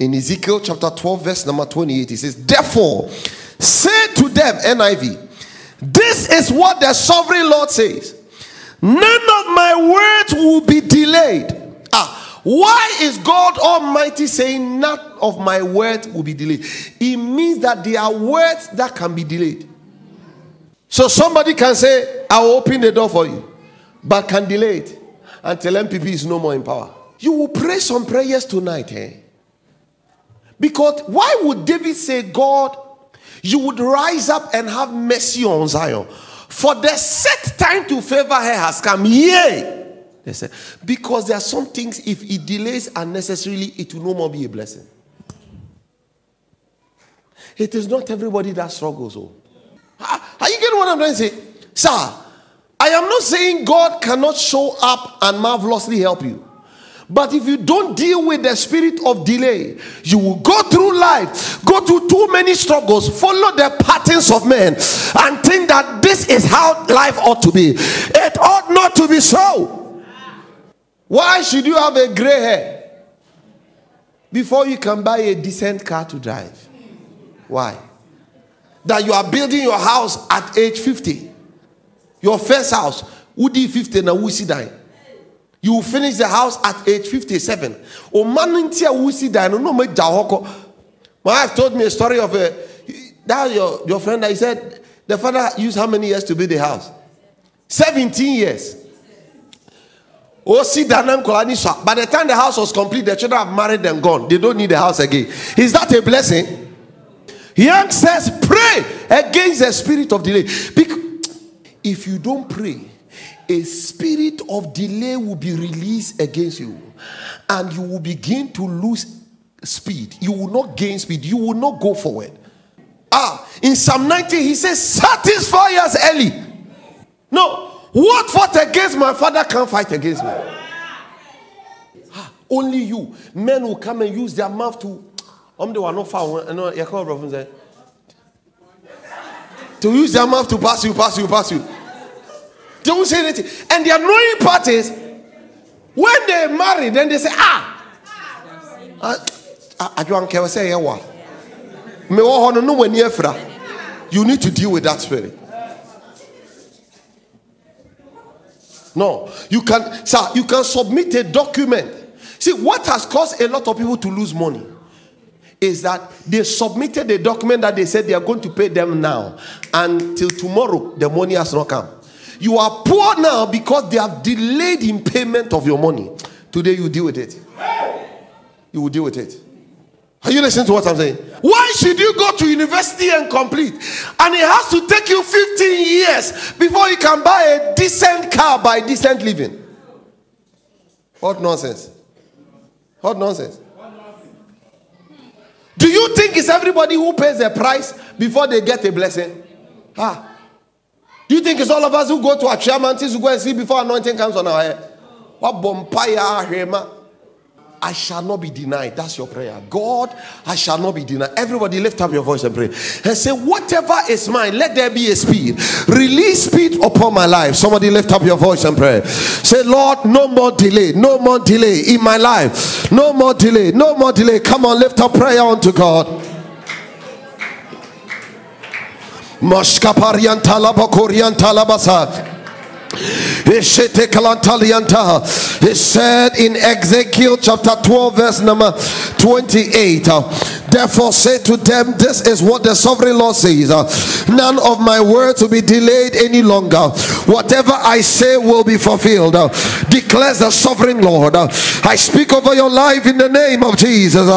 in Ezekiel chapter 12, verse number 28. He says, Therefore, say to them, NIV, this is what the sovereign Lord says. None of my words will be delayed. Ah, why is God Almighty saying none of my words will be delayed? It means that there are words that can be delayed. So somebody can say, I will open the door for you, but can delay it until NPP is no more in power. You will pray some prayers tonight, eh? Because why would David say, God, you would rise up and have mercy on Zion? For the set time to favor her has come. Yea. They said, because there are some things, if it delays unnecessarily, it will no more be a blessing. It is not everybody that struggles. Oh. Are you getting what I'm trying to say? Sir, I am not saying God cannot show up and marvelously help you. But if you don't deal with the spirit of delay, you will go through life, go through too many struggles, follow the patterns of men, and think that this is how life ought to be. It ought not to be so. Why should you have a gray hair before you can buy a decent car to drive? Why? That you are building your house at age 50. Your first house, Woody 50 na Wusi die. You will finish the house at age 57. O man ntia Wusi die no no me jahoko. My wife told me a story of a that your, your friend I said the father used how many years to build the house? 17 years. By the time the house was complete, the children have married and gone. They don't need the house again. Is that a blessing? Young says, pray against the spirit of delay. Because if you don't pray, a spirit of delay will be released against you, and you will begin to lose speed. You will not gain speed, you will not go forward. Ah, in Psalm 90, he says, Satisfy us early. No, what fought against my father can't fight against me. Ah, only you. Men will come and use their mouth to. Um, they were not found. To use their mouth to pass you, pass you, pass you. Won't say anything. And the annoying part is when they marry, then they say, ah, I don't care. Say, yeah, oh, You need to deal with that spirit. No, you can, sir, you can submit a document. See, what has caused a lot of people to lose money is that they submitted a document that they said they are going to pay them now, until tomorrow the money has not come. You are poor now because they have delayed in payment of your money. Today you deal with it. You will deal with it. Are you listening to what I'm saying? Why should you go to university and complete? And it has to take you 15 years before you can buy a decent car by decent living. What nonsense. What nonsense. Do you think it's everybody who pays the price before they get a blessing? Ah. Do you think it's all of us who go to our chairman to go and see before anointing comes on our head? What bompire I shall not be denied. That's your prayer. God, I shall not be denied. Everybody lift up your voice and pray. And say, Whatever is mine, let there be a speed. Release speed upon my life. Somebody lift up your voice and pray. Say, Lord, no more delay. No more delay in my life. No more delay. No more delay. Come on, lift up prayer unto God. Mashkaparian talabakorian talabasa. It said in Ezekiel chapter 12, verse number 28. Therefore, say to them, This is what the sovereign Lord says None of my words will be delayed any longer. Whatever I say will be fulfilled, declares the sovereign Lord. I speak over your life in the name of Jesus.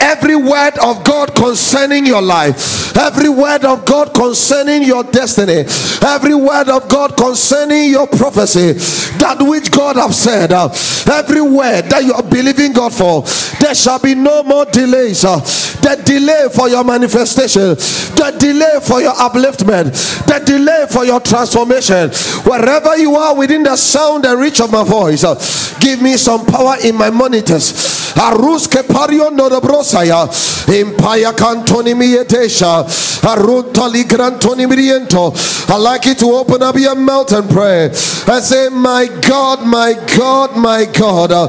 Every word of God concerning your life, every word of God concerning your destiny, every word of God concerning your prophecy, that which God have said, uh, every word that you are believing God for, there shall be no more delays. Uh, the delay for your manifestation, the delay for your upliftment, the delay for your transformation, wherever you are within the sound and reach of my voice, uh, give me some power in my monitors Aruske pariondo de brosaya. Impaya cantoni mietesha. Aruntali grantoni miriento. I like you to open up your mouth and pray and say, My God, my God, my God, uh,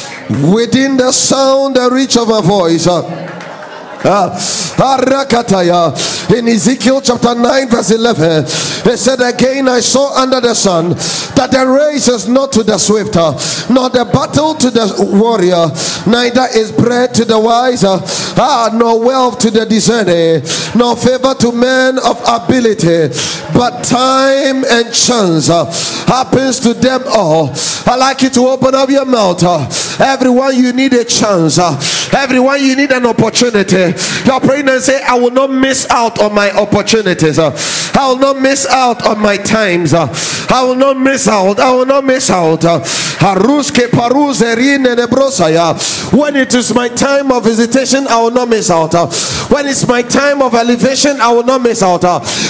within the sound and reach of my voice. Uh, in Ezekiel chapter 9, verse 11, it said, Again, I saw under the sun that the race is not to the swifter, nor the battle to the warrior, neither is bread to the wise, ah, nor wealth to the discerning, nor favor to men of ability, but time and chance uh, happens to them all. I like you to open up your mouth. Everyone, you need a chance. Uh, everyone, you need an opportunity. You're praying and say, I will not miss out on my opportunities. Uh, I will not miss out on my times. Uh, I will not miss out. I will not miss out. When it is my time of visitation, I will not miss out. When it's my time of elevation, I will not miss out.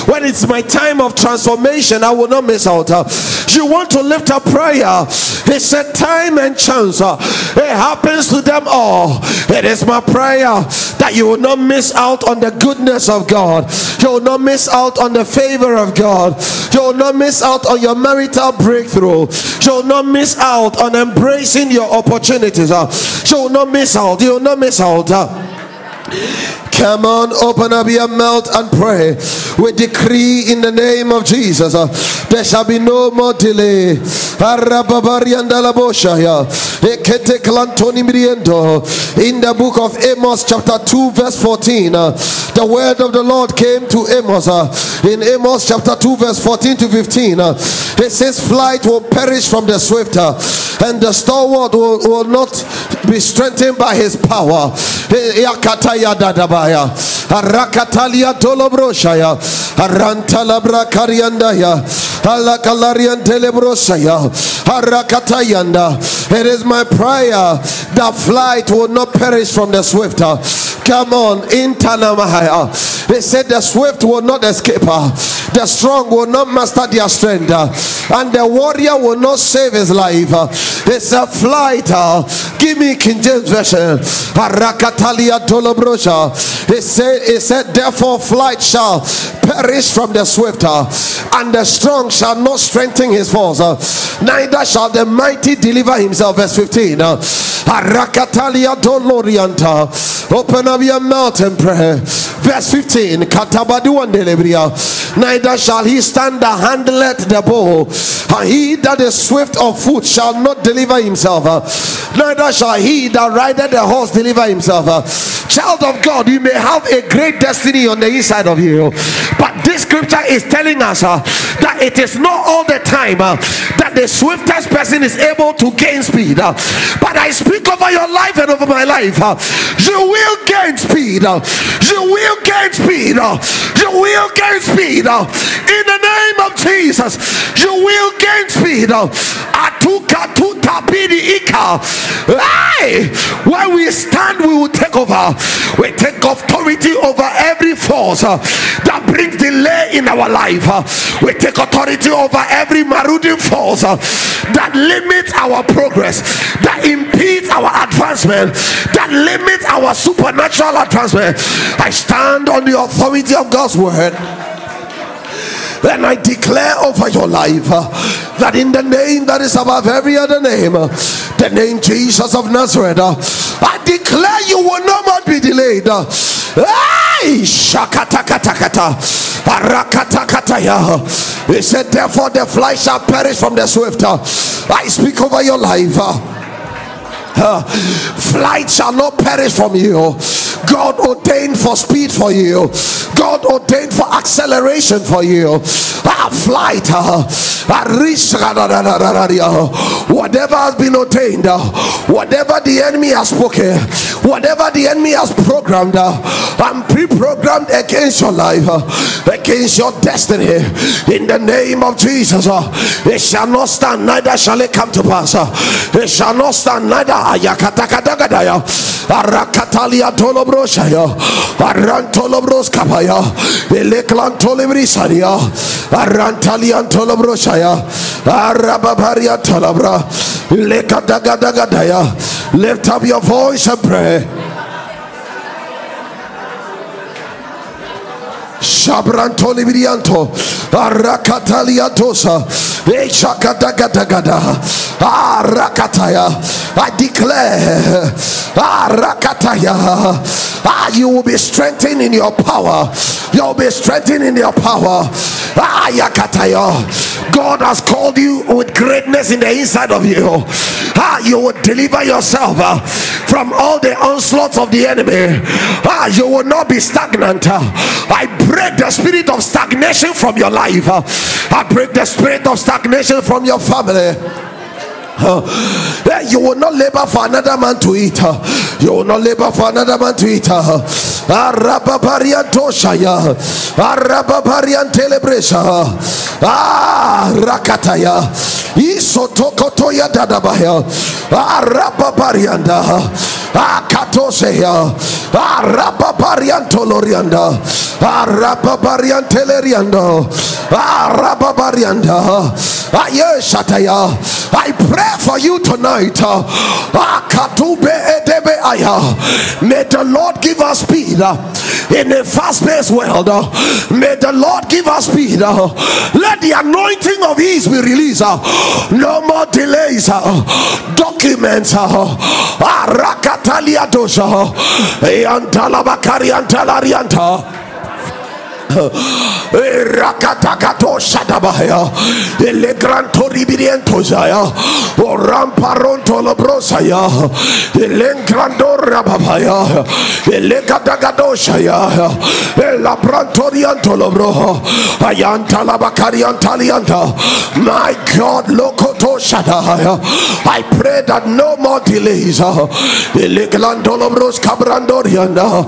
When it's my time of transformation, I will not miss out. You want to lift up prayer. It's a time and chance. It happens to them all. It is my prayer that you will not miss out on the goodness of God. You will not miss out on the favor of God. You will not miss out on your marital breakthrough. You will not miss out on embracing your opportunities. You will not miss out. You will not miss out. Come on, open up your mouth and pray. We decree in the name of Jesus uh, there shall be no more delay. In the book of Amos, chapter 2, verse 14, uh, the word of the Lord came to Amos. Uh, in Amos, chapter 2, verse 14 to 15, uh, it says, Flight will perish from the swifter, and the stalwart will, will not be strengthened by his power. Arakatalia Dolobroshaya. It is my prayer that flight will not perish from the swift. Come on, in They said the swift will not escape her, the strong will not master their strength, and the warrior will not save his life. It's a flight. Give me King James Version. Arakatalia Tolobrosha. It said, it said, therefore, flight shall perish from the swift, and the strong shall not strengthen his force, neither shall the mighty deliver himself. Verse 15. Arakatalia Dolorianta. Open up your mouth and pray. Verse 15. Katabadu and Neither shall he stand that handleth the bow, and he that is swift of foot shall not deliver himself. Neither shall he that rideth the horse deliver himself. Child of God, you may have a great destiny on the inside of you, but this scripture is telling us uh, that it is not all the time uh, that the swiftest person is able to gain speed. Uh, but I speak over your life and over my life. Uh, you will gain speed. Uh, you will gain speed. Uh, you will gain speed. in the name of Jesus, you will Atuka tutapidi ika. When we stand, we will take over. We take authority over every force uh, that brings delay in our life. Uh, we take authority over every marauding force uh, that limits our progress, that impedes our advancement, that limits our supernatural advancement. I stand on the authority of God's word. And I declare over your life uh, that in the name that is above every other name, uh, the name Jesus of Nazareth, uh, I declare you will no more be delayed. Hey, shakatakatakata, arakatakataya. He said, therefore the fly shall perish from the swift. I speak over your life. Uh, flight shall not perish from you God ordained for speed for you. God ordained for acceleration for you. Ah, flight. Uh, whatever has been ordained, uh, whatever the enemy has spoken, whatever the enemy has programmed, uh, I'm pre-programmed against your life, uh, against your destiny. In the name of Jesus, it shall not stand, neither shall it come to pass. It shall not stand, neither Arakatalia tolobroshaya. Arantolobros kapaya. Eleklan tolibrisaria. Arantalian tolobroshaya. Arababaria tolabra. Lekadagadagadaya. Lift up your voice and pray. Shabrantoli Brianto, Arakataliatosa, Echakatagatagada, Arakataya. I declare, Arakataya, ah, you will be strengthened in your power. You'll be strengthened in your power. Ayakataya. God has called you with greatness in the inside of you. Ah, you will deliver yourself from all the onslaughts of the enemy. Ah, you will not be stagnant. I break the spirit of stagnation from your life. I break the spirit of stagnation from your family. Uh, you will not labor for another man to eat. You will not labor for another man to eat. Uh, Arababarian Toshaya, Arababarian Telebresha, Ah, Rakataya, Isotokotoya Dadabaya, Arababarianda, Akatoseya, Arababarian Tolorianda, Arababarian Teleriando, Arababarianda, Ayeshataya. I pray for you tonight. Ah, may the Lord give us speed uh, in a fast paced world. Uh, may the Lord give us speed. Uh, let the anointing of His be released. No more delays. Documents. Ah, Arakatalia dosha. Eh, Antalabakari antalarianta. Rakatakato Shadabaya, Elegranto Ribiriento Zaya, Ramparonto Lobrosaya, Rababaya, Lobro, Ayanta Labakarian Talianta, my God, Lokoto Shadaya. I pray that no more delays, Eleglando Lobros Cabrandorianda,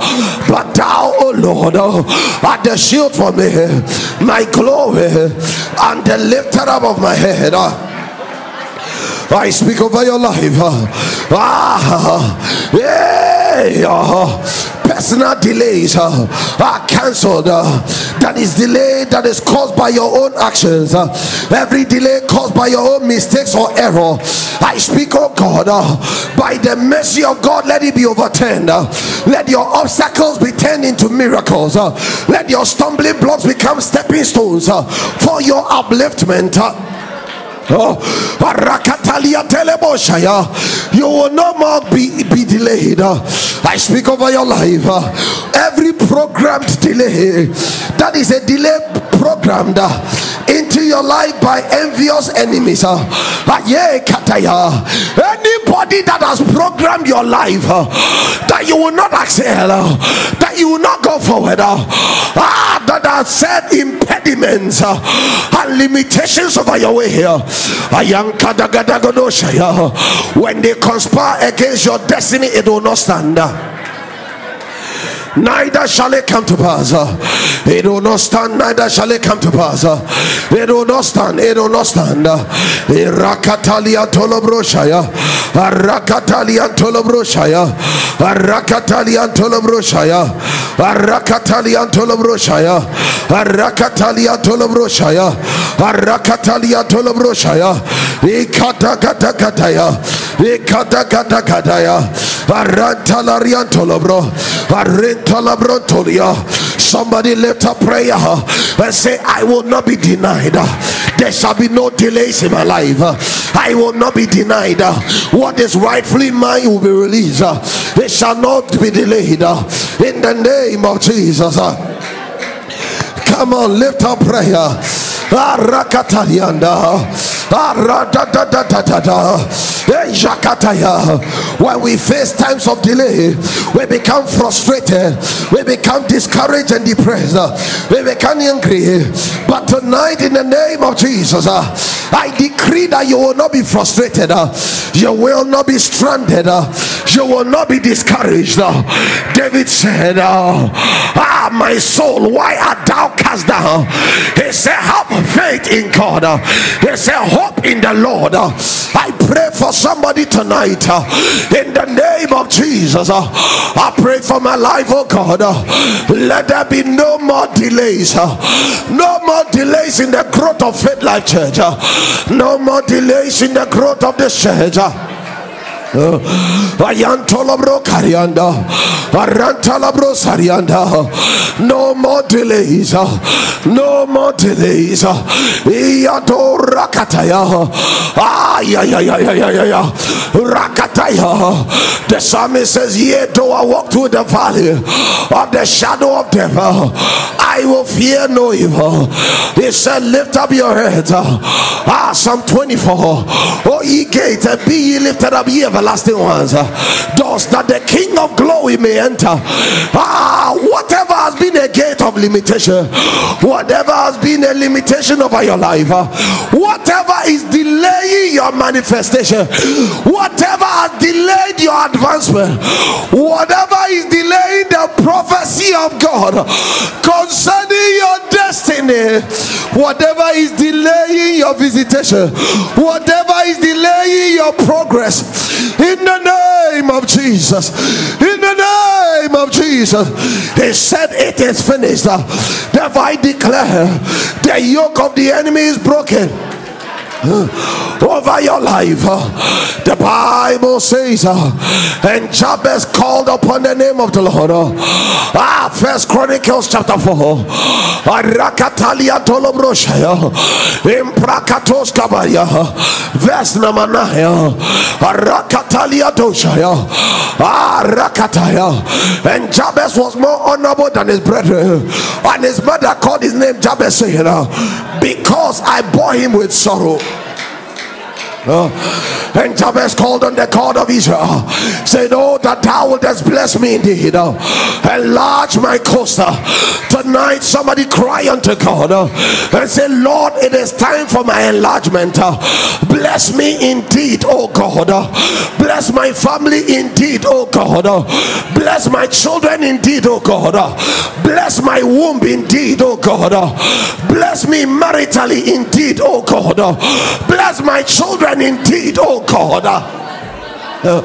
but thou, O Lord, at the shield for me, my glory, and the lifter up of my head. I speak over your life. Ah, yeah personal delays uh, are cancelled. Uh, that is delay that is caused by your own actions. Uh, every delay caused by your own mistakes or error. I speak, oh God, uh, by the mercy of God, let it be overturned. Uh, let your obstacles be turned into miracles. Uh, let your stumbling blocks become stepping stones for your upliftment. Oh, you will no more be, be delayed. I speak over your life. Every programmed delay that is a delay programmed into your life by envious enemies. Anybody that has programmed your life that you will not excel, that you will not go forward, ah, that has set impediments and limitations over your way here. When they conspire against your destiny, it will not stand neither shall it come to pass. It will not stand, neither shall it come to pass. It will not stand, it will not stand. Rakatalia tolobroshaya, Rakatalia tolobroshaya, Rakatalia tolobroshaya, Rakatalia tolobroshaya, Rakatalia tolobroshaya, Rakatalia tolobroshaya, Ikata kata kataya, Ikata kata kataya, Arantalarian tolobro, Arent Somebody lift up prayer and say, I will not be denied. There shall be no delays in my life. I will not be denied. What is rightfully mine will be released. It shall not be delayed. In the name of Jesus. Come on, lift up prayer. When we face times of delay, we become frustrated, we become discouraged and depressed, we become angry. But tonight, in the name of Jesus, I decree that you will not be frustrated, you will not be stranded, you will not be discouraged. David said, Ah, my soul, why art thou cast down? He said, Have faith in God. He said, Hope in the Lord. I pray for somebody tonight in the name of Jesus. I pray for my life, oh God. Let there be no more delays, no more delays in the growth of Faithlife Church, no more delays in the growth of this church. No more delays, no more delays. The psalmist says, Yea, though I walk through the valley of the shadow of death, I will fear no evil. He said, Lift up your head. Ah, Psalm 24. Oh, ye gates, and be ye lifted up, ye everlasting ones, doors that the King of glory may enter. Ah, whatever has been a gate of limitation, whatever has been a limitation over your life, whatever is delaying your manifestation, whatever has delayed your advancement, whatever is delaying the prophecy of God concerning your destiny, whatever is delaying your visitation, whatever is delaying your progress, in the name of Jesus, in the name of Jesus, He said, It is finished. Therefore, I declare the yoke of the enemy is broken over your life. The Bible says, uh, and Jabez called upon the name of the Lord. Uh, ah, First Chronicles chapter 4. Uh, Arakatalia tolobroshaya. Imprakatos kabaya. Verse number 9. Arakatalia doshaya. Ah, Rakataya. And Jabez was more honorable than his brethren. And his mother called his name Jabez, saying, Because I bore him with sorrow. And Jabez called on the God of Israel, said, Oh, that thou wouldest bless me indeed, uh, enlarge my coast. Tonight, somebody cry unto God and say, Lord, it is time for my enlargement. Bless me indeed, oh God. Bless my family indeed, oh God. Bless my children indeed, oh God. Bless my womb indeed, oh God. Bless me maritally indeed, oh God. Bless my children and indeed, oh God. Uh,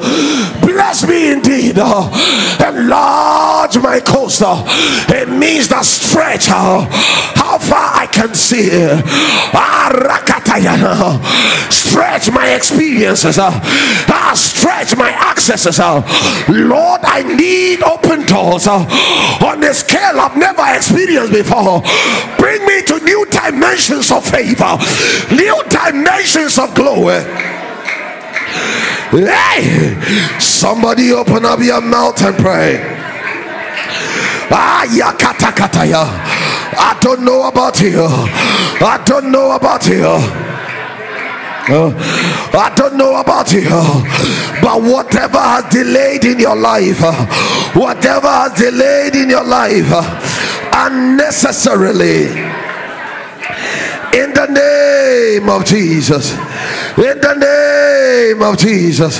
bless me indeed. Uh, enlarge my coast. Uh, it means the stretch. Uh, how far I can see. Uh, stretch my experiences. Uh, uh, stretch my accesses. Uh, Lord, I need open doors uh, on a scale I've never experienced before. Bring me to new dimensions of favor, new dimensions of glory. Hey, somebody open up your mouth and pray. Ah. I don't know about you. I don't know about you. Uh, I don't know about you, but whatever has delayed in your life, uh, whatever has delayed in your life uh, unnecessarily, in the name of Jesus, in the name of Jesus,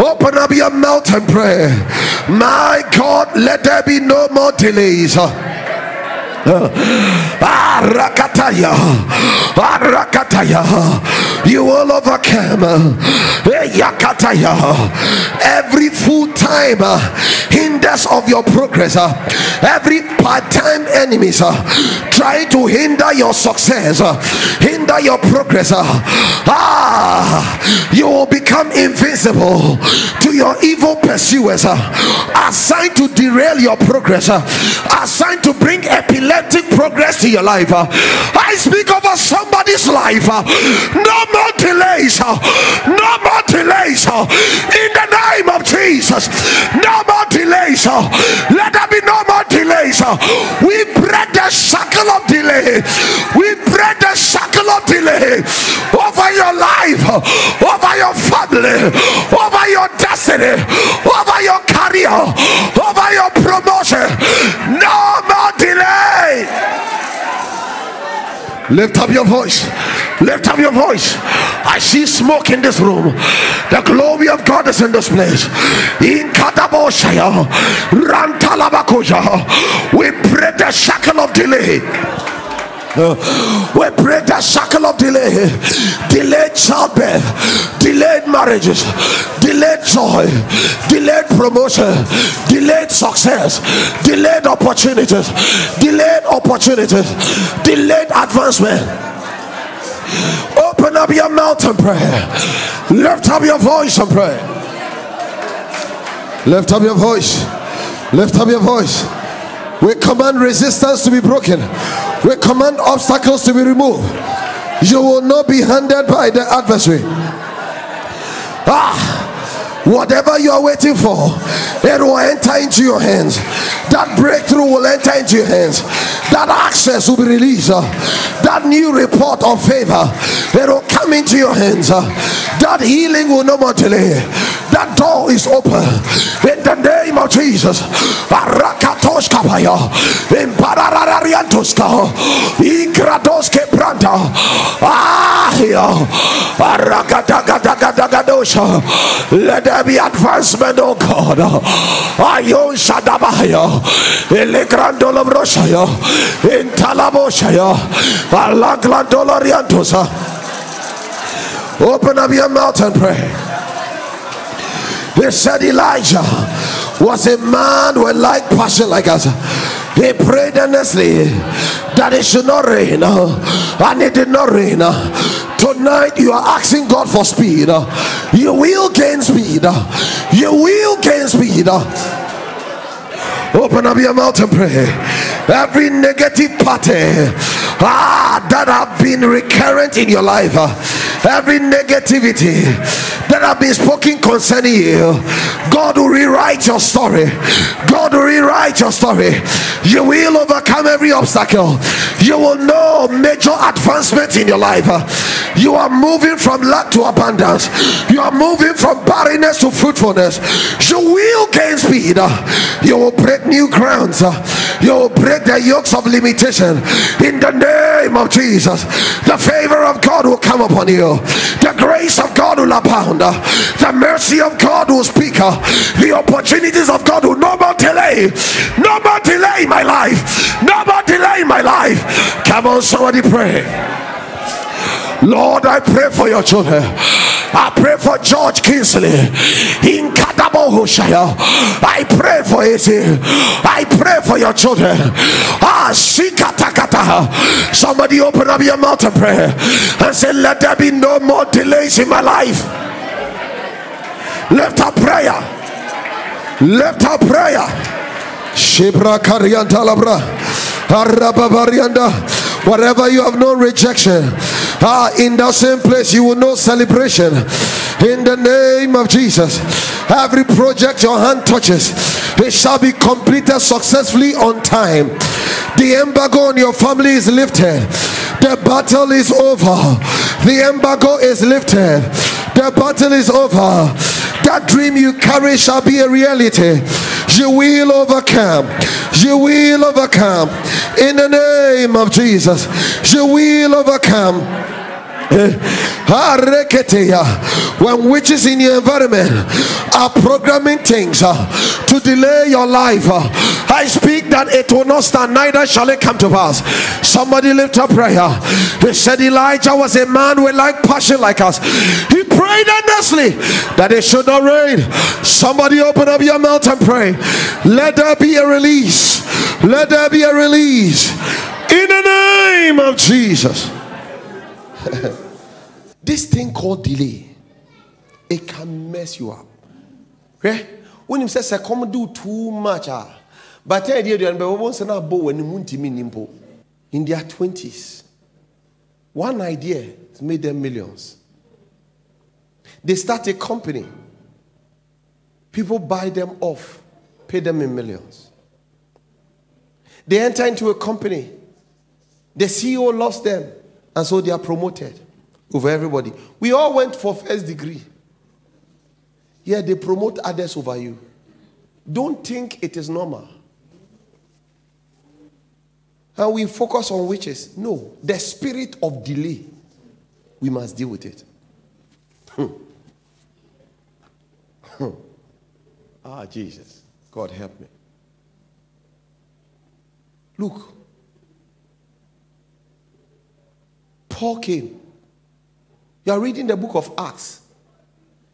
open up your mouth and pray. My God, let there be no more delays. Ah, Arakataya, Arakataya, ah, you will overcome eh, Yakataya. Every full time ah, hinders of your progress, every part time enemies trying to hinder your success, hinder your progress. Ah, you will become invisible to your evil pursuers, assigned to derail your progress, assigned to bring bring epileptic progress to your life. I speak over somebody's life. No more delays. No more delays. In the name of Jesus. No more delays. Let there be no more delays. We break the circle of delay. We break the circle of delay over your life, over your family, over your destiny, over your career, over your promotion. No more delay. Lift up your voice. Lift up your voice. I see smoke in this room. The glory of God is in this place. In Kadaboshaya, we break the shackle of delay. We break the circle of delay, delayed childbirth, delayed marriages, delayed joy, delayed promotion, delayed success, delayed opportunities, delayed opportunities, delayed advancement. Open up your mouth and pray. Lift up your voice and pray. Lift up your voice. Lift up your voice. We command resistance to be broken. We command obstacles to be removed. You will not be hindered by the adversary. Ah, whatever you are waiting for, it will enter into your hands. That breakthrough will enter into your hands. That access will be released. That new report of favor, it will come into your hands. That healing will no more delay. That door is open in the name of Jesus. Arakatagadagadosha. Ah, Let there be advancement, oh God. Oh, Ayon sadabaya, elegrandolo broshaya, intalaboshaya, alaglandoloriantosa. Open up your mouth and pray. They said Elijah was a man with like passion like us. He prayed earnestly that it should not rain, uh, and it did not rain. Uh. Tonight you are asking God for speed. Uh. You will gain speed. You will gain speed. Open up your mouth and pray. Every negative pattern ah, that have been recurrent in your life, every negativity that have been spoken concerning you, God will rewrite your story. God will rewrite your story. You will overcome every obstacle. You will know major advancement in your life. You are moving from lack to abundance. You are moving from barrenness to fruitfulness. You will gain speed. You will break new grounds. You will break the yokes of limitation in the name of Jesus. The favor of God will come upon you. The grace of God will abound. The mercy of God will speak. The opportunities of God will no more delay. No more delay my life. No more delay my life. Come on, somebody pray. Lord, I pray for your children. I pray for George Kingsley in. I pray for it. I pray for your children. Ah. Somebody open up your mouth and pray and say, Let there be no more delays in my life. Lift up prayer. Lift up prayer. Shibra Karianta Labra. Whatever you have known rejection, ah, in that same place you will know celebration. In the name of Jesus, every project your hand touches, it shall be completed successfully on time. The embargo on your family is lifted. The battle is over. The embargo is lifted. The battle is over. That dream you carry shall be a reality. You will overcome. You will overcome. In the name of Jesus, you will overcome. When witches in your environment are programming things uh, to delay your life, I speak that it will not stand, neither shall it come to pass. Somebody lift up prayer. They said Elijah was a man with like passion like us. He prayed earnestly that it should not rain. Somebody open up your mouth and pray. Let there be a release. Let there be a release in the name of Jesus. this thing called delay, it can mess you up. Okay? When he says, I come do too much, ah, But tell you, once and when in their 20s, one idea made them millions. They start a company. People buy them off, pay them in millions. They enter into a company. The CEO loves them, and so they are promoted over everybody. We all went for first degree. Yeah, they promote others over you. Don't think it is normal. And we focus on witches. No, the spirit of delay, we must deal with it. Hmm. Hmm. Ah, Jesus. God help me. Look. Paul came. You are reading the book of Acts.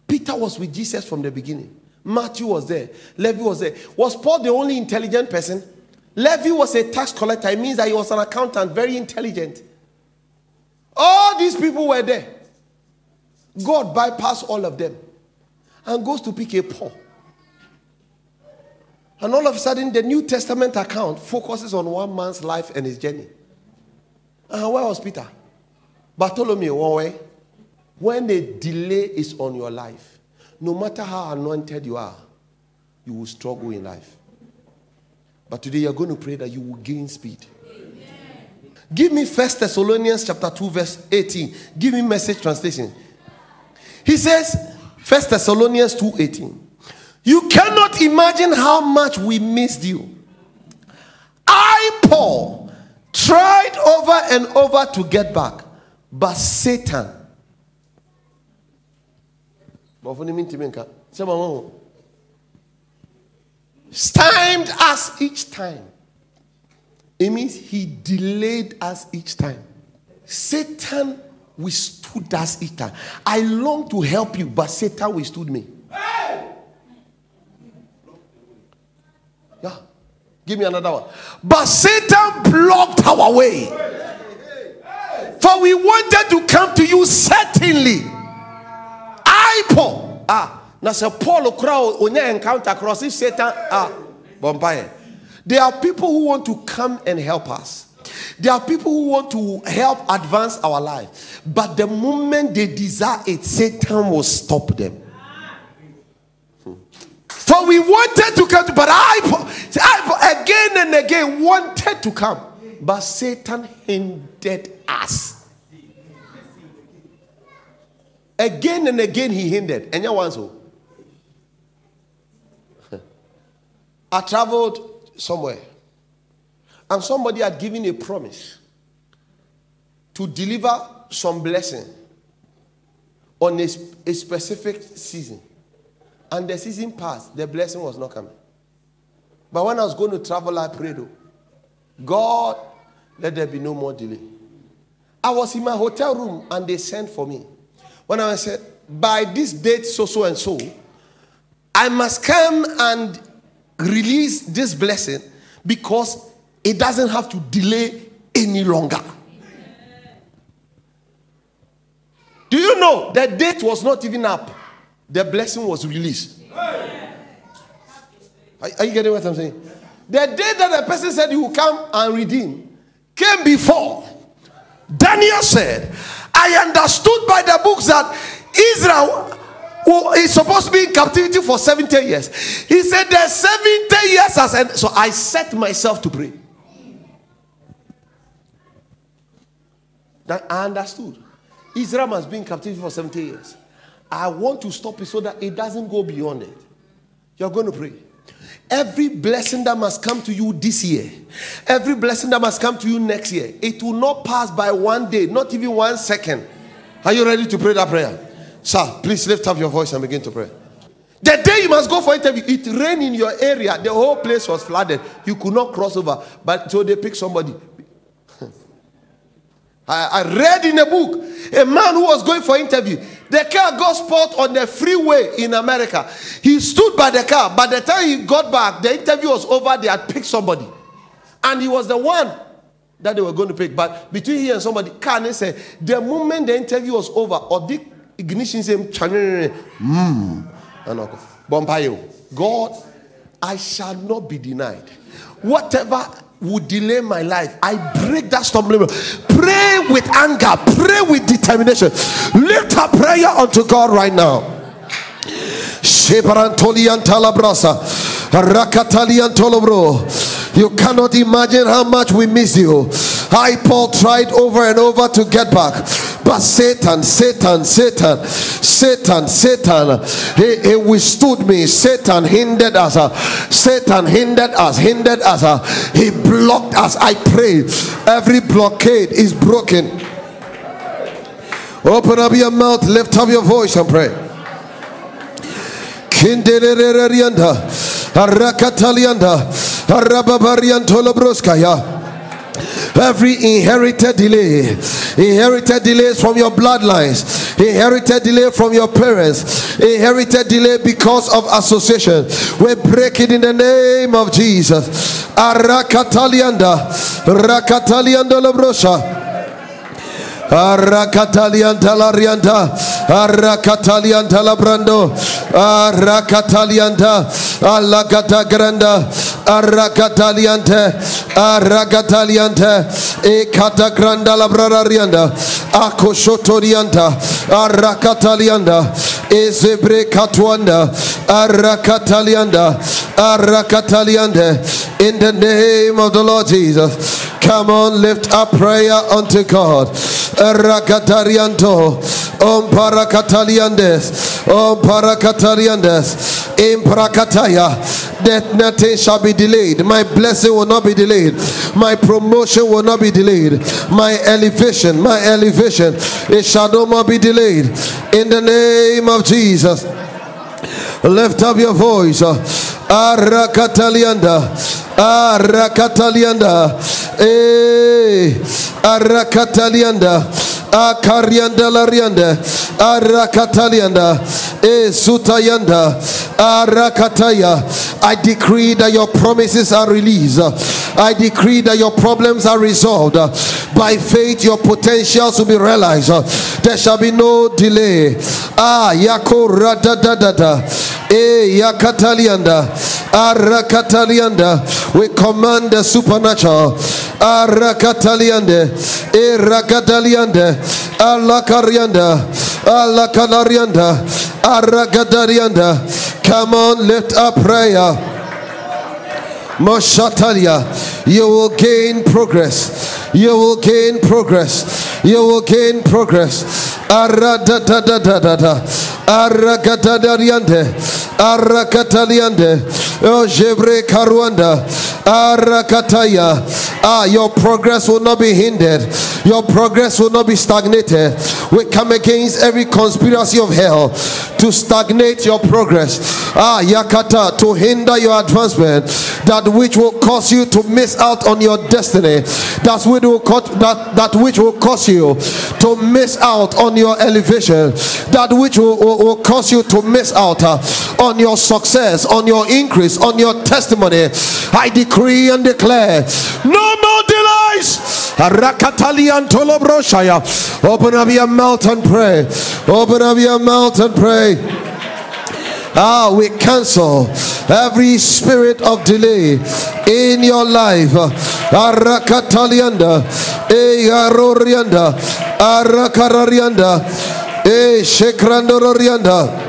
Peter was with Jesus from the beginning. Matthew was there. Levi was there. Was Paul the only intelligent person? Levi was a tax collector. It means that he was an accountant, very intelligent. All these people were there. God bypassed all of them and goes to pick a Paul. And all of a sudden, the New Testament account focuses on one man's life and his journey. And where was Peter? Bartholomew, one way. When a delay is on your life, no matter how anointed you are, you will struggle in life. But today you're going to pray that you will gain speed. Amen. Give me First Thessalonians chapter 2, verse 18. Give me message translation. He says, First Thessalonians 2 18. You cannot imagine how much we missed you. I, Paul, tried over and over to get back, but Satan. Stymed us each time. It means he delayed us each time. Satan withstood us each time. I long to help you, but Satan withstood me. Yeah. Give me another one. But Satan blocked our way. For we wanted to come to you certainly. I, Paul. Ah, now say Paul crowd when they encounter cross if Satan ah bombay. There are people who want to come and help us. There are people who want to help advance our life. But the moment they desire it, Satan will stop them. For we wanted to come, but I, I again and again wanted to come, but Satan hindered us. Again and again he hindered. And you want so? I traveled somewhere, and somebody had given a promise to deliver some blessing on a, a specific season. And the season passed, the blessing was not coming. But when I was going to travel, I prayed, oh, God, let there be no more delay. I was in my hotel room and they sent for me. When I said, by this date, so, so, and so, I must come and release this blessing because it doesn't have to delay any longer. Do you know the date was not even up? the blessing was released. Are, are, you getting what I'm saying? The day that the person said he will come and redeem came before. Daniel said, I understood by the books that Israel is supposed to be in captivity for 70 years. He said, There's 70 years. So I set myself to pray. That I understood. Israel has been in captivity for 70 years. I want to stop it so that it doesn't go beyond it. You're going to pray. Every blessing that must come to you this year, every blessing that must come to you next year, it will not pass by one day, not even one second. Are you ready to pray that prayer? Sir, please lift up your voice and begin to pray. The day you must go for interview, it rained in your area. The whole place was flooded. You could not cross over. But so they picked somebody. I, I read in a book a man who was going for interview. The car got spot on the freeway in America. He stood by the car. By the time he got back, the interview was over. They had picked somebody. And he was the one that they were going to pick. But between he and somebody, Kanye said, the moment the interview was over, or the ignition said, mm, God, I shall not be denied. Whatever would delay my life, I break that stumbling block. Pray with anger, pray with determination. Lift up prayer unto God right now. You cannot imagine how much we miss you. I, Paul, tried over and over to get back. But Satan, Satan, Satan, Satan, Satan, he, he withstood me. Satan hindered us. Uh, Satan hindered us, hindered us. Uh, he blocked us. I pray every blockade is broken. Open up your mouth, lift up your voice and pray. Every inherited delay, inherited delays from your bloodlines, inherited delay from your parents, inherited delay because of association. We break it in the name of Jesus. Arakatalianda, Rakatalianda Labrosha. Arakatalian talarianta, Arakatalian talabrando, Arakatalianta, Alagata granda, Arakataliante, Arakataliante, Ekata granda labrarianda, Akoshotorianta, Arakatalianda, Ezebre katuanda, Arakatalianda, Arakataliande, in the name of the Lord Jesus. Come on, lift up prayer unto God. Rakatarianto. Om parakataliandes. Om parakataliandes. In prakataya. That nothing shall be delayed. My blessing will not be delayed. My promotion will not be delayed. My elevation, my elevation, it shall no more be delayed. In the name of Jesus. Lift up your voice. Arakatalianda. Arakatalianda. Eh. Arakatalianda. Akarianda larianda. Arakatalianda. Sutayanda. Arakataya. I decree that your promises are released. I decree that your problems are resolved. By faith, your potentials will be realized. There shall be no delay. Ah, Yako Radadadada. Eh, Yakatalianda. Arakatalianda. We command the supernatural. Arakataliande. Rakataliande. Alakarianda. Alakanarianda. Aragadarianda. Come on, lift up prayer. Moshatalia, you will gain progress. You will gain progress. You will gain progress. Aradadadadada. Aragadadariande. Arakataliande. Oh, Jebre Karuanda. Arakataya. Ah, your progress will not be hindered. Your progress will not be stagnated. We come against every conspiracy of hell to stagnate your progress. Ah, Yakata, to hinder your advancement. That which will cause you to miss out on your destiny. That's which will co- that, that which will cause you to miss out on your elevation. That which will, will, will cause you to miss out uh, on your success, on your increase, on your testimony. I decree and declare no more delays. Open up your mouth and pray. Open up your mouth and pray. Ah, we cancel every spirit of delay in your life. Arakatalianda, Eyarorianda, Arakararianda, E Shekrandororianda.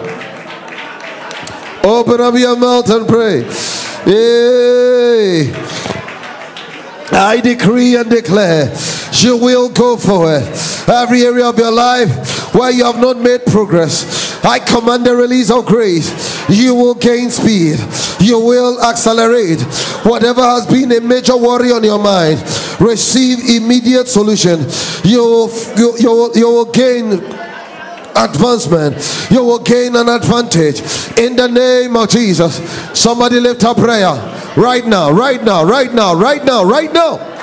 Open up your mouth and pray. Hey. I decree and declare you will go forward. Every area of your life where you have not made progress, I command the release of grace. You will gain speed. You will accelerate. Whatever has been a major worry on your mind, receive immediate solution. You will, you, you you will gain advancement. You will gain an advantage in the name of Jesus. Somebody lift up prayer right now, right now, right now, right now, right now.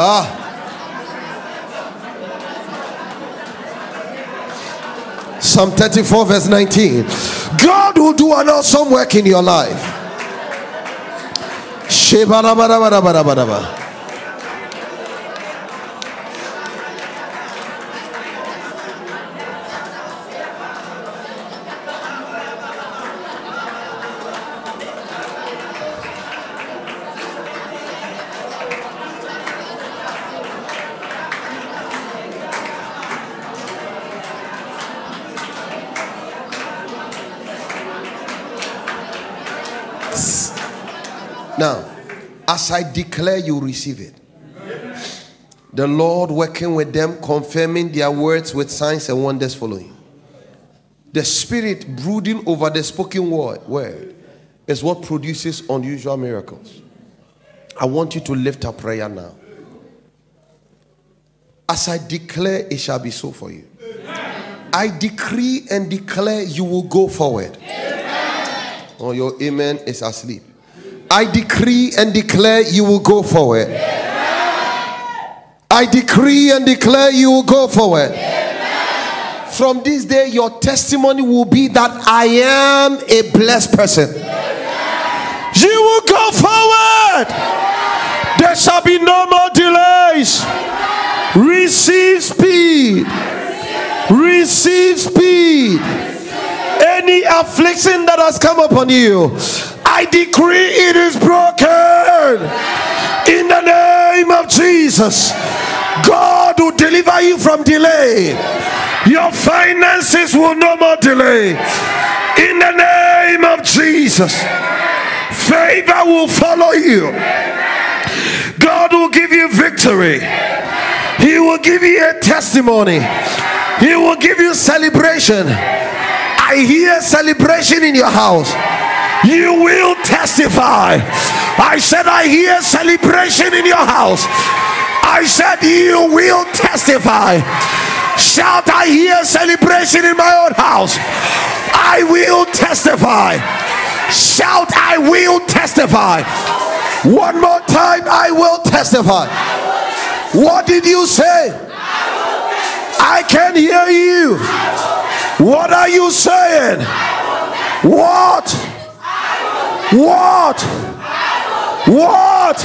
Ah. Psalm 34, verse 19. God will do an awesome work in your life. As I declare, you receive it. The Lord working with them, confirming their words with signs and wonders following. The Spirit brooding over the spoken word, word is what produces unusual miracles. I want you to lift up prayer now. As I declare, it shall be so for you. I decree and declare you will go forward. Amen. Oh, your amen is asleep. I decree and declare you will go forward. I decree and declare you will go forward. From this day, your testimony will be that I am a blessed person. You will go forward. There shall be no more delays. Receive speed. Receive speed. Any affliction that has come upon you, I decree it is broken. In the name of Jesus, God will deliver you from delay. Your finances will no more delay. In the name of Jesus, favor will follow you. God will give you victory. He will give you a testimony. He will give you celebration. I hear celebration in your house. You will testify. I said, I hear celebration in your house. I said, You will testify. Shout, I hear celebration in my own house. I will testify. Shout, I will testify. One more time, I will testify. What did you say? I can hear you. What are you saying? What? What? What?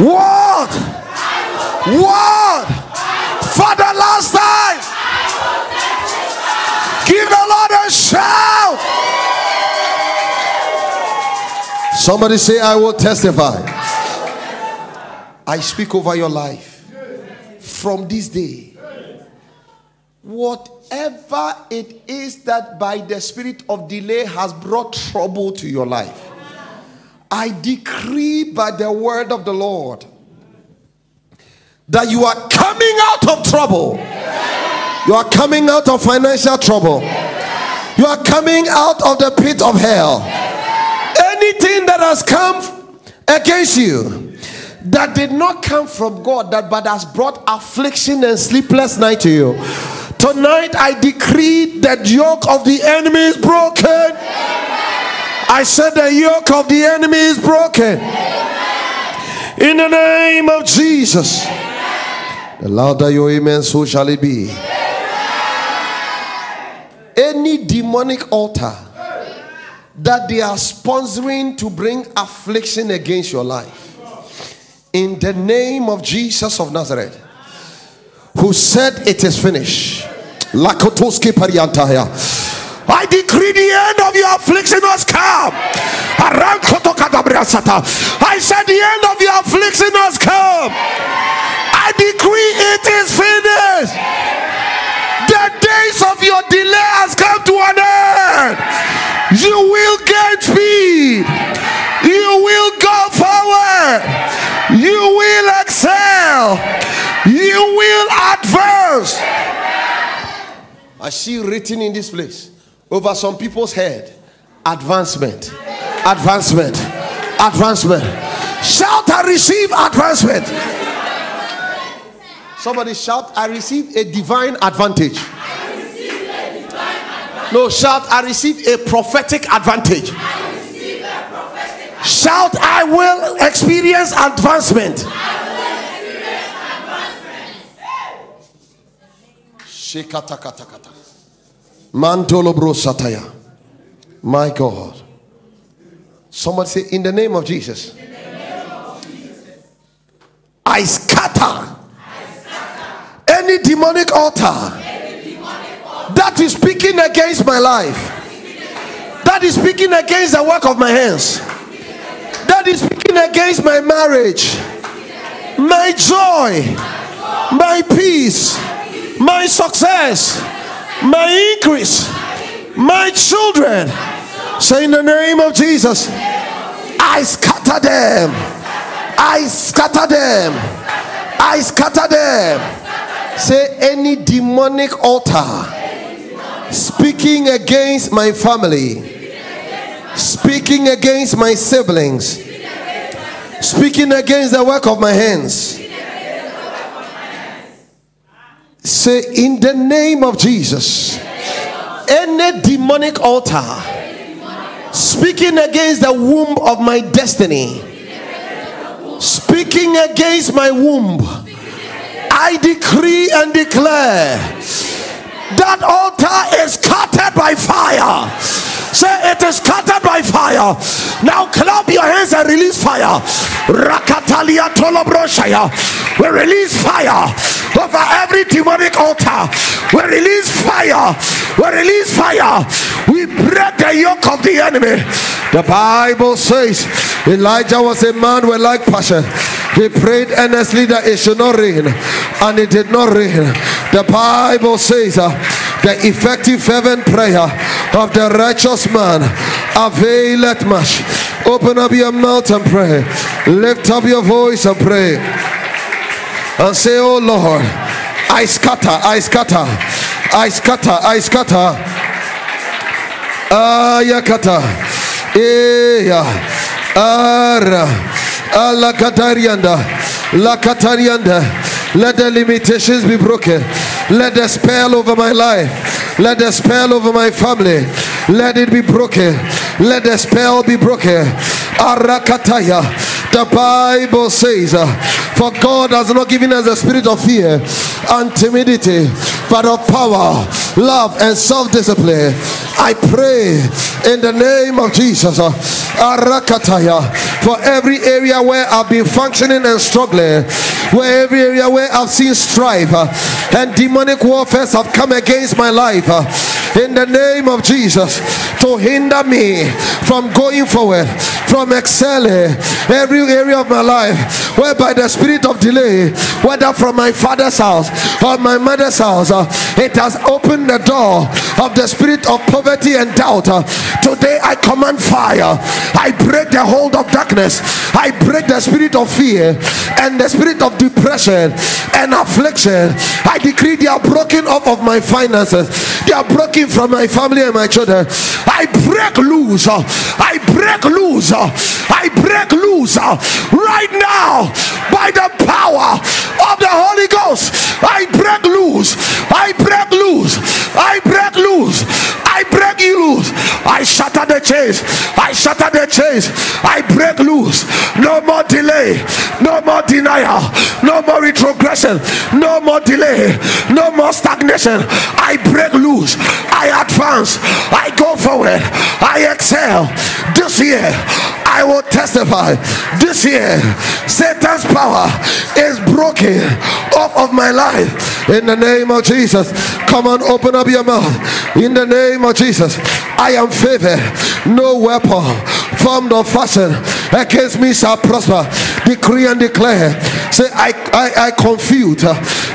What? What? For the last time. Give the Lord a shout. Somebody say, I will testify. I speak over your life. From this day, whatever it is that by the spirit of delay has brought trouble to your life, I decree by the word of the Lord that you are coming out of trouble. You are coming out of financial trouble. You are coming out of the pit of hell. Anything that has come against you that did not come from God, that but has brought affliction and sleepless night to you Tonight I decree that yoke of the enemy is broken. I said the yoke of the enemy is broken. In the name of Jesus. The louder your amen, so shall it be. Any demonic altar that they are sponsoring to bring affliction against your life. In the name of Jesus of Nazareth, who said it is finished. I decree the end of your affliction has come. I said the end of your affliction has come. I decree it is finished. The days of your delay has come to an end. You will gain speed. You will go forward. Will excel. You will advance. I see written in this place over some people's head advancement, advancement, advancement. Shout, I receive advancement. Somebody shout, I receive a divine advantage. No, shout, I receive a prophetic advantage. Shout, I will experience advancement. Shekatakata. Mantolobro Sataya. My God. Somebody say, in the name of Jesus. I, scatter any demonic altar, that is speaking against my life, that is speaking against the work of my hands, that is speaking against my marriage, my joy, my peace, my success my increase, my children. Say in the name of Jesus, I scatter them. I scatter them. I scatter them. Say any demonic altar speaking against my family, speaking against my siblings, speaking against the work of my hands. Say, in the name of Jesus, any demonic altar speaking against the womb of my destiny, speaking against my womb, I decree and declare that altar is scattered by fire. Say it is scattered by fire. Now clap your hands and release fire. Rakatalia tolobroshaya. We release fire over every demonic altar. We release fire. We release fire. We break the yoke of the enemy. The Bible says Elijah was a man with like passion. He prayed earnestly that it should not rain, and it did not rain. The Bible says uh, the effective fervent prayer of the righteous man availeth much. Open up your mouth and pray. Lift up your voice and pray. And say, Oh Lord, I scatter, I scatter, I scatter, I scatter. Ah, Ayakata. Eya. Eh, Ara. Alakatarianda. Lakatarianda. Let the limitations be broken. Let the spell over my life. Let the spell over my family. Let it be broken. Let the spell be broken. Arakataya. The Bible says, uh, For God has not given us a spirit of fear and timidity, but of power, love, and self discipline. I pray in the name of Jesus, uh, Arakataya, for every area where I've been functioning and struggling, where every area where I've seen strife uh, and demonic warfare have come against my life. Uh, in the name of Jesus to hinder me from going forward, from excelling every area of my life, whereby the spirit of delay, whether from my father's house or my mother's house, uh, it has opened the door of the spirit of poverty and doubt. Today I command fire. I break the hold of darkness. I break the spirit of fear and the spirit of depression and affliction. I decree they are broken off of my finances. They are broken from my family and my children. I break loose. I break loose. I break loose right now by the power of the Holy Ghost. I break loose. I break loose. I break loose. I break you loose. I shatter the chains. I shatter the chains. I break loose. No more delay. No more denial. No more retrogression. No more delay. No more stagnation. I break loose. I advance. I go forward. I excel. This year, I will testify. This year, Satan's power is broken off of my life. In the name of Jesus. Come on, open up your mouth. In the name of Jesus, I am favored. No weapon formed or fashioned against me shall prosper. Decree and declare. Say, I, I, I confute uh,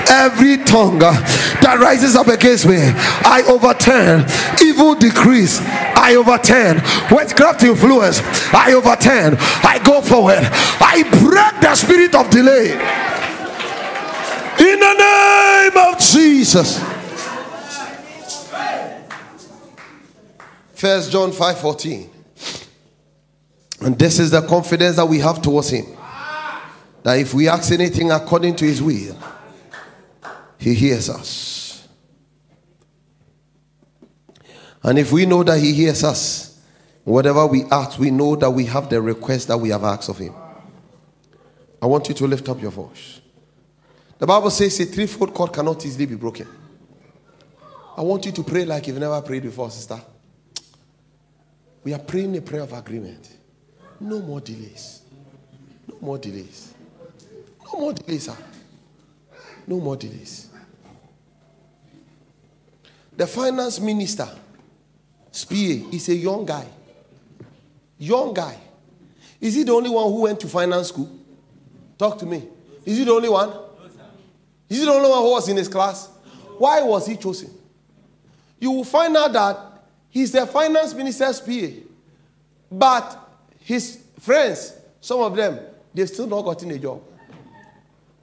every tongue uh, that rises up against me. I overturn evil decrees. I overturn witchcraft influence. I overturn. I go forward. I break the spirit of delay. In the name of Jesus. First John 5 14. And this is the confidence that we have towards him. That if we ask anything according to his will, he hears us. And if we know that he hears us, whatever we ask, we know that we have the request that we have asked of him. I want you to lift up your voice. The Bible says a threefold cord cannot easily be broken. I want you to pray like you've never prayed before, sister. We are praying a prayer of agreement. No more delays. No more delays. No more delays, sir. No more delays. The finance minister, Spie, is a young guy. Young guy. Is he the only one who went to finance school? Talk to me. Is he the only one? Is he the only one who was in his class? Why was he chosen? You will find out that he's the finance minister's PA, but his friends Some of them, they've still not gotten a job.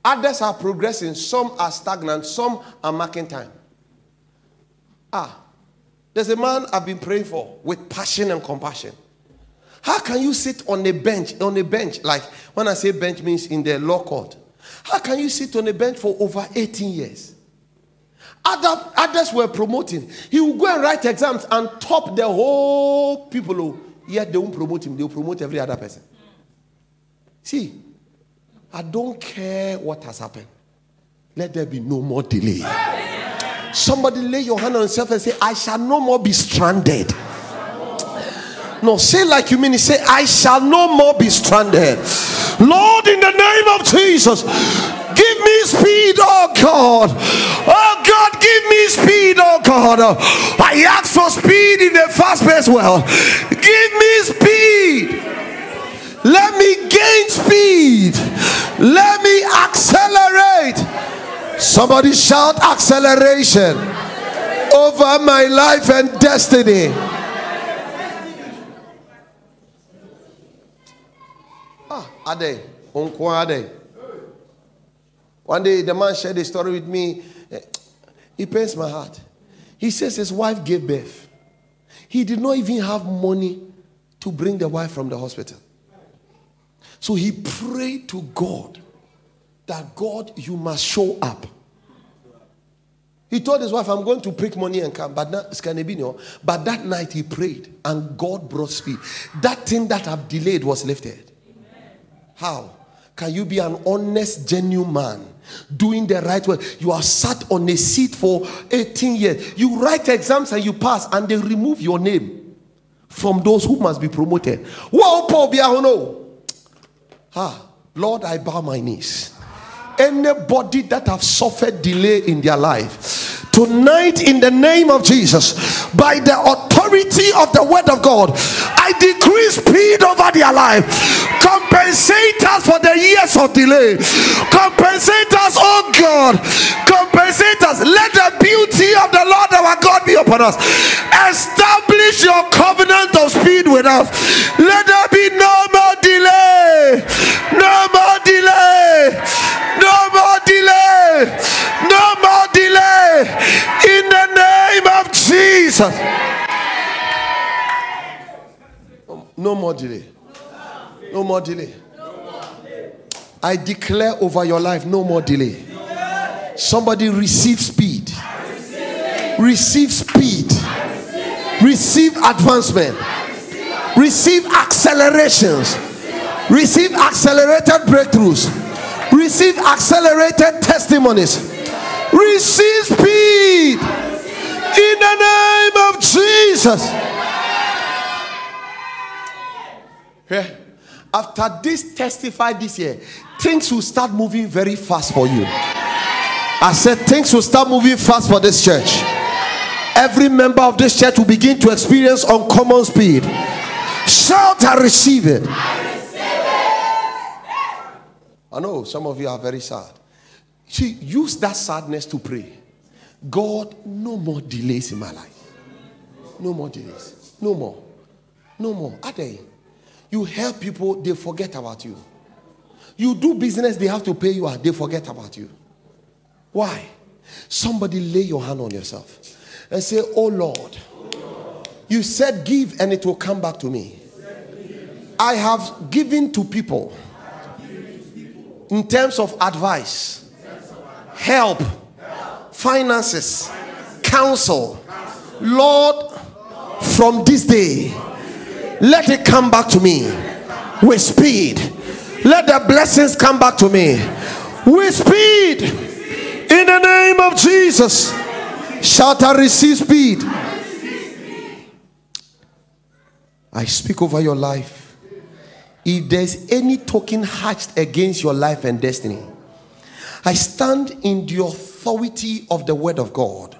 Others are progressing, some are stagnant, some are marking time. Ah, there's a man I've been praying for with passion and compassion. How can you sit on a bench, on a bench, like when I say bench means in the law court? How can you sit on a bench for over 18 years? Other, others were promoting. He will go and write exams and top the whole people. Oh, yet they won't promote him, they'll promote every other person. See, I don't care what has happened. Let there be no more delay. Somebody lay your hand on yourself and say, I shall no more be stranded. No, say like you mean it. Say, I shall no more be stranded. Lord, in the name of Jesus, give me speed, oh God. Oh God, give me speed, oh God. I ask for speed in the fast paced world. Give me speed. Let me gain speed. Let me accelerate. Somebody shout acceleration over my life and destiny. Ah, Ade, Ade. One day the man shared a story with me. It pains my heart. He says his wife gave birth. He did not even have money to bring the wife from the hospital. So he prayed to God that God, you must show up. He told his wife, I'm going to pick money and come. But not oh, But that night he prayed and God brought speed. That thing that I've delayed was lifted. Amen. How? Can you be an honest, genuine man? Doing the right way. You are sat on a seat for 18 years. You write exams and you pass, and they remove your name from those who must be promoted. Wow, Paul Biahono. Ah, Lord, I bow my knees. Anybody that have suffered delay in their life, tonight in the name of Jesus, by the authority of the word of God, decree speed over their life. Compensate us for the years of delay. Compensate us, oh God. Compensate us. Let the beauty of the Lord our God be upon us. Establish your covenant of speed with us. Let there be no more delay. No more delay. No more delay. No more delay. In the name of Jesus. No more delay. No more delay. I declare over your life no more delay. Somebody receive speed. Receive speed. Receive advancement. Receive accelerations. Receive accelerated breakthroughs. Receive accelerated testimonies. Receive speed in the name of Jesus. Yeah. After this testify this year, things will start moving very fast for you. I said things will start moving fast for this church. Every member of this church will begin to experience uncommon speed. Shout, I receive it. I know some of you are very sad. See, use that sadness to pray. God, no more delays in my life. No more delays. No more. No more. Are they? You help people, they forget about you. You do business, they have to pay you, they forget about you. Why? Somebody lay your hand on yourself and say, Oh Lord, you said give and it will come back to me. I have given to people in terms of advice, help, finances, counsel. Lord, from this day, let it come back to me with speed. Let the blessings come back to me with speed. In the name of Jesus. Shout and receive speed. I speak over your life. If there's any token hatched against your life and destiny, I stand in the authority of the word of God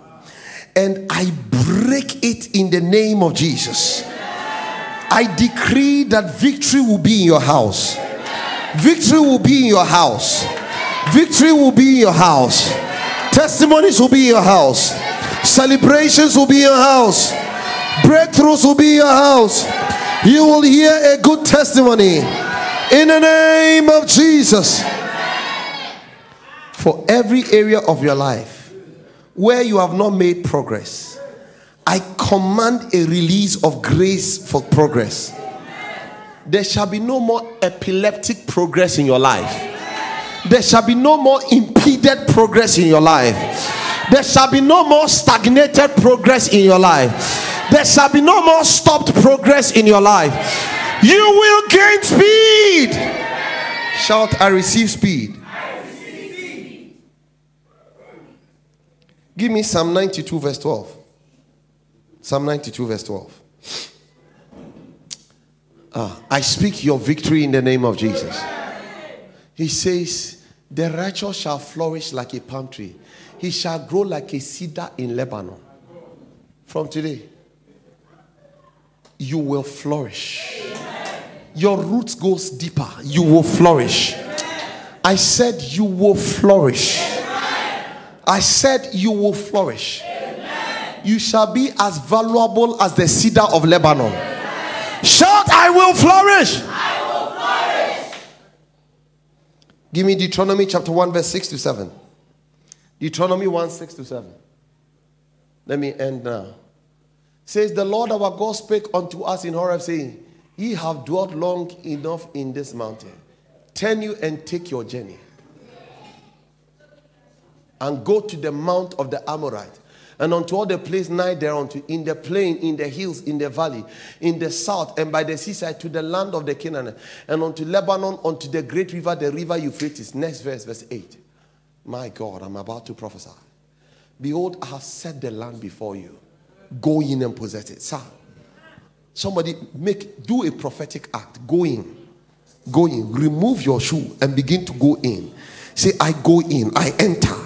and I break it in the name of Jesus. I decree that victory will be in your house. Victory will be in your house. Victory will be in your house. Testimonies will be in your house. Celebrations will be in your house. Breakthroughs will be in your house. You will hear a good testimony. In the name of Jesus. For every area of your life where you have not made progress, I command a release of grace for progress. There shall be no more epileptic progress in your life. There shall be no more impeded progress in your life. There shall be no more stagnated progress in your life. There shall be no more stopped progress in your life. You will gain speed. Shout, I receive speed. Give me Psalm 92, verse 12. Psalm 92, verse 12. Ah, I speak your victory in the name of Jesus. He says, The righteous shall flourish like a palm tree, he shall grow like a cedar in Lebanon. From today, you will flourish. Your roots goes deeper. You will flourish. I said you will flourish. I said you will flourish. You shall be as valuable as the cedar of Lebanon. Shout, I will flourish. I will flourish. Give me Deuteronomy chapter 1, verse 6 to 7. Deuteronomy 1, 6 to 7. Let me end now. Says the Lord our God spake unto us in Horeb, saying, Ye have dwelt long enough in this mountain. Turn you and take your journey. And go to the mount of the Amorite and unto all the place nigh thereunto, in the plain, in the hills, in the valley, in the south, and by the seaside to the land of the Canaan, and unto Lebanon, unto the great river, the river Euphrates. Next verse, verse 8. My God, I'm about to prophesy. Behold, I have set the land before you. Go in and possess it. Sir, somebody make do a prophetic act. Go in. Go in. Remove your shoe and begin to go in. Say, I go in, I enter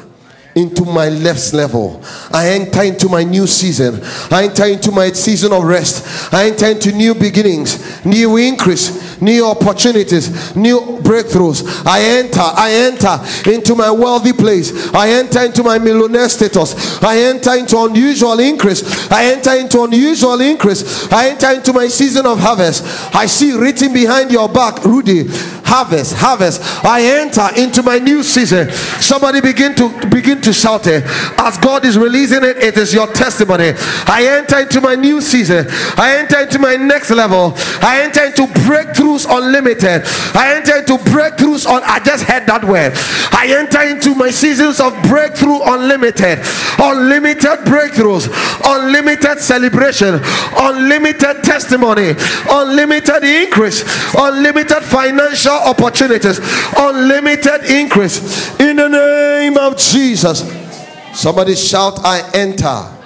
into my next level. I enter into my new season. I enter into my season of rest. I enter into new beginnings, new increase, new opportunities, new breakthroughs. I enter, I enter into my wealthy place. I enter into my millionaire status. I enter into unusual increase. I enter into unusual increase. I enter into my season of harvest. I see written behind your back, Rudy, harvest, harvest. I enter into my new season. Somebody begin to begin to shout it. As God is releasing it, it is your testimony. I enter into my new season. I enter into my next level. I enter into breakthroughs unlimited. I enter into breakthroughs on I just heard that word. I enter into my seasons of breakthrough unlimited. Unlimited breakthroughs, unlimited celebration, unlimited testimony, unlimited increase, unlimited financial opportunities, unlimited increase in the name of Jesus. Somebody shout, I enter.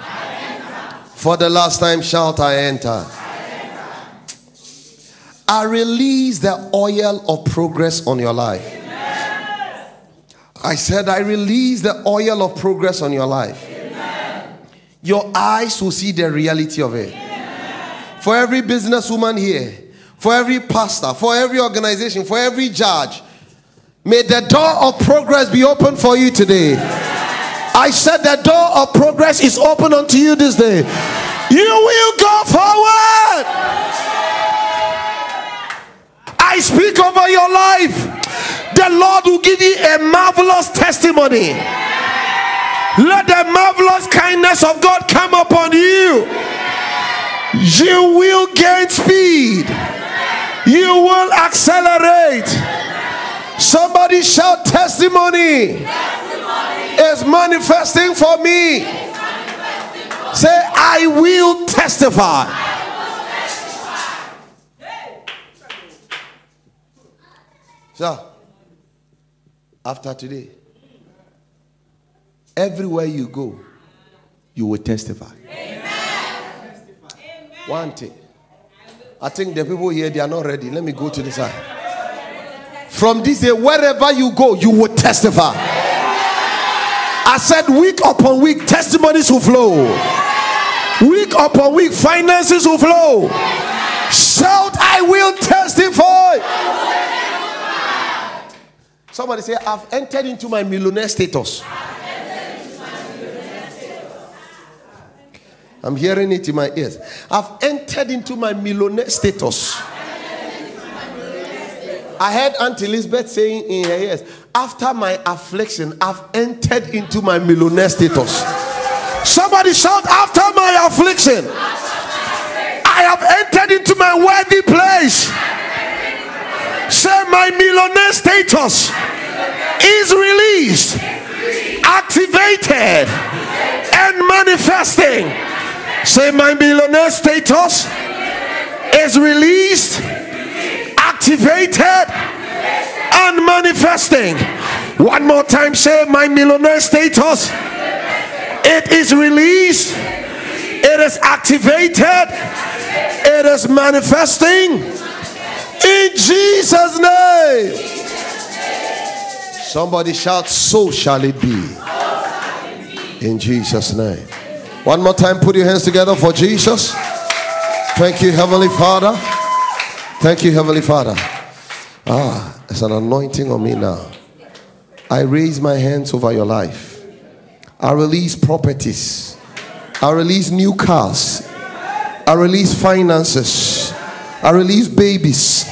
For the last time, shout, I enter. I release the oil of progress on your life. I said, I release the oil of progress on your life. Your eyes will see the reality of it. For every businesswoman here, for every pastor, for every organization, for every judge, may the door of progress be open for you today. I said the door of progress is open unto you this day. You will go forward. I speak over your life. The Lord will give you a marvelous testimony. Let the marvelous kindness of God come upon you. You will gain speed. You will accelerate. Somebody shout testimony is manifesting for me. Say, I will testify. So, after today, everywhere you go, you will testify. Amen. One thing. I think the people here, they are not ready. Let me go to the side. From this day, wherever you go, you will testify. I said, week upon week, testimonies will flow. Week upon week, finances will flow. Shout, I will testify. Somebody say, I've entered into my millionaire status. I'm hearing it in my ears. I've entered into my millionaire status. I heard Aunt Elizabeth saying in her ears, after my affliction, I've entered into my millionaire status. Somebody shout, after my affliction, I have entered into my worthy place. Say, my millionaire status is released, activated, and manifesting. Say, my millionaire status is released, activated, and manifesting. One more time, say, my millionaire status. It is released, it is activated, it is manifesting in Jesus' name. Somebody shout, So shall it be. In Jesus' name. One more time, put your hands together for Jesus. Thank you, Heavenly Father. Thank you, Heavenly Father. Ah, there's an anointing on me now. I raise my hands over your life. I release properties. I release new cars. I release finances. I release babies.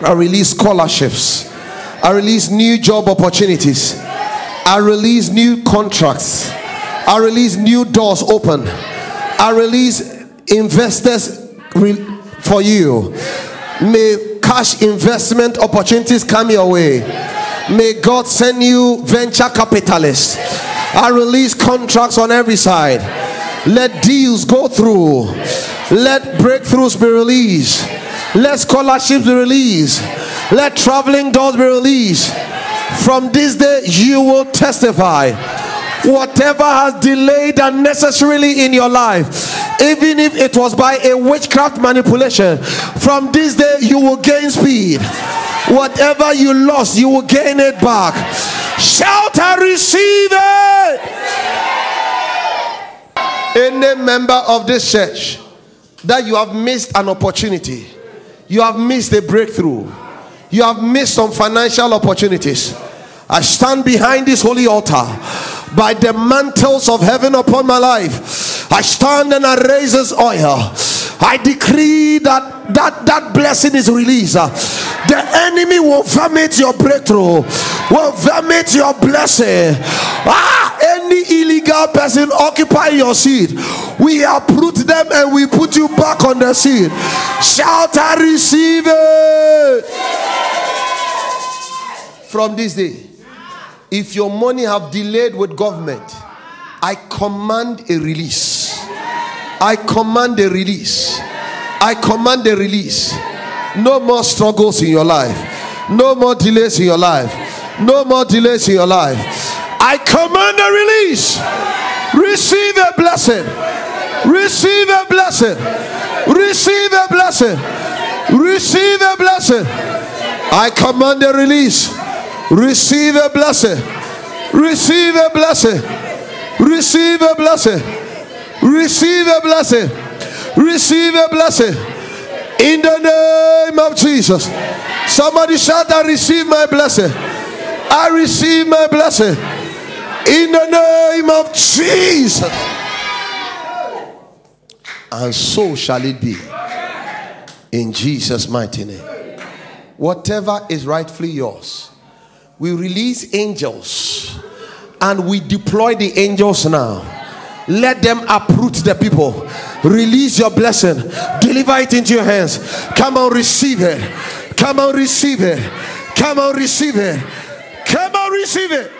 I release scholarships. I release new job opportunities. I release new contracts. I release new doors open. I release investors for you. May cash investment opportunities come your way. May God send you venture capitalists. I release contracts on every side. Let deals go through. Let breakthroughs be released. Let scholarships be released. Let traveling doors be released. From this day, you will testify. Whatever has delayed unnecessarily in your life, even if it was by a witchcraft manipulation, from this day you will gain speed. Whatever you lost, you will gain it back. Shout and receive it. Any member of this church that you have missed an opportunity, you have missed a breakthrough, you have missed some financial opportunities. I stand behind this holy altar by the mantles of heaven upon my life. I stand and I raise this oil. I decree that that, that blessing is released. The enemy will vomit your breakthrough, will vomit your blessing. Ah, any illegal person occupy your seat, we uproot them and we put you back on the seat. Shout and receive it from this day if your money have delayed with government i command a release. I command a release. I command a release. No more struggles in your life. No more delays in your life. No more delays in your life. I command a release. Receive a blessing. Receive a blessing. Receive a blessing. Receive a blessing. I command a release Receive a blessing. Receive a blessing. Receive a blessing. Receive a blessing. Receive a blessing. In the name of Jesus. Somebody shout, I receive my blessing. I receive my blessing. In the name of Jesus. And so shall it be. In Jesus' mighty name. Whatever is rightfully yours we release angels and we deploy the angels now. Let them uproot the people. Release your blessing. Deliver it into your hands. Come on, receive it. Come on, receive it. Come on, receive it. Come on, receive it.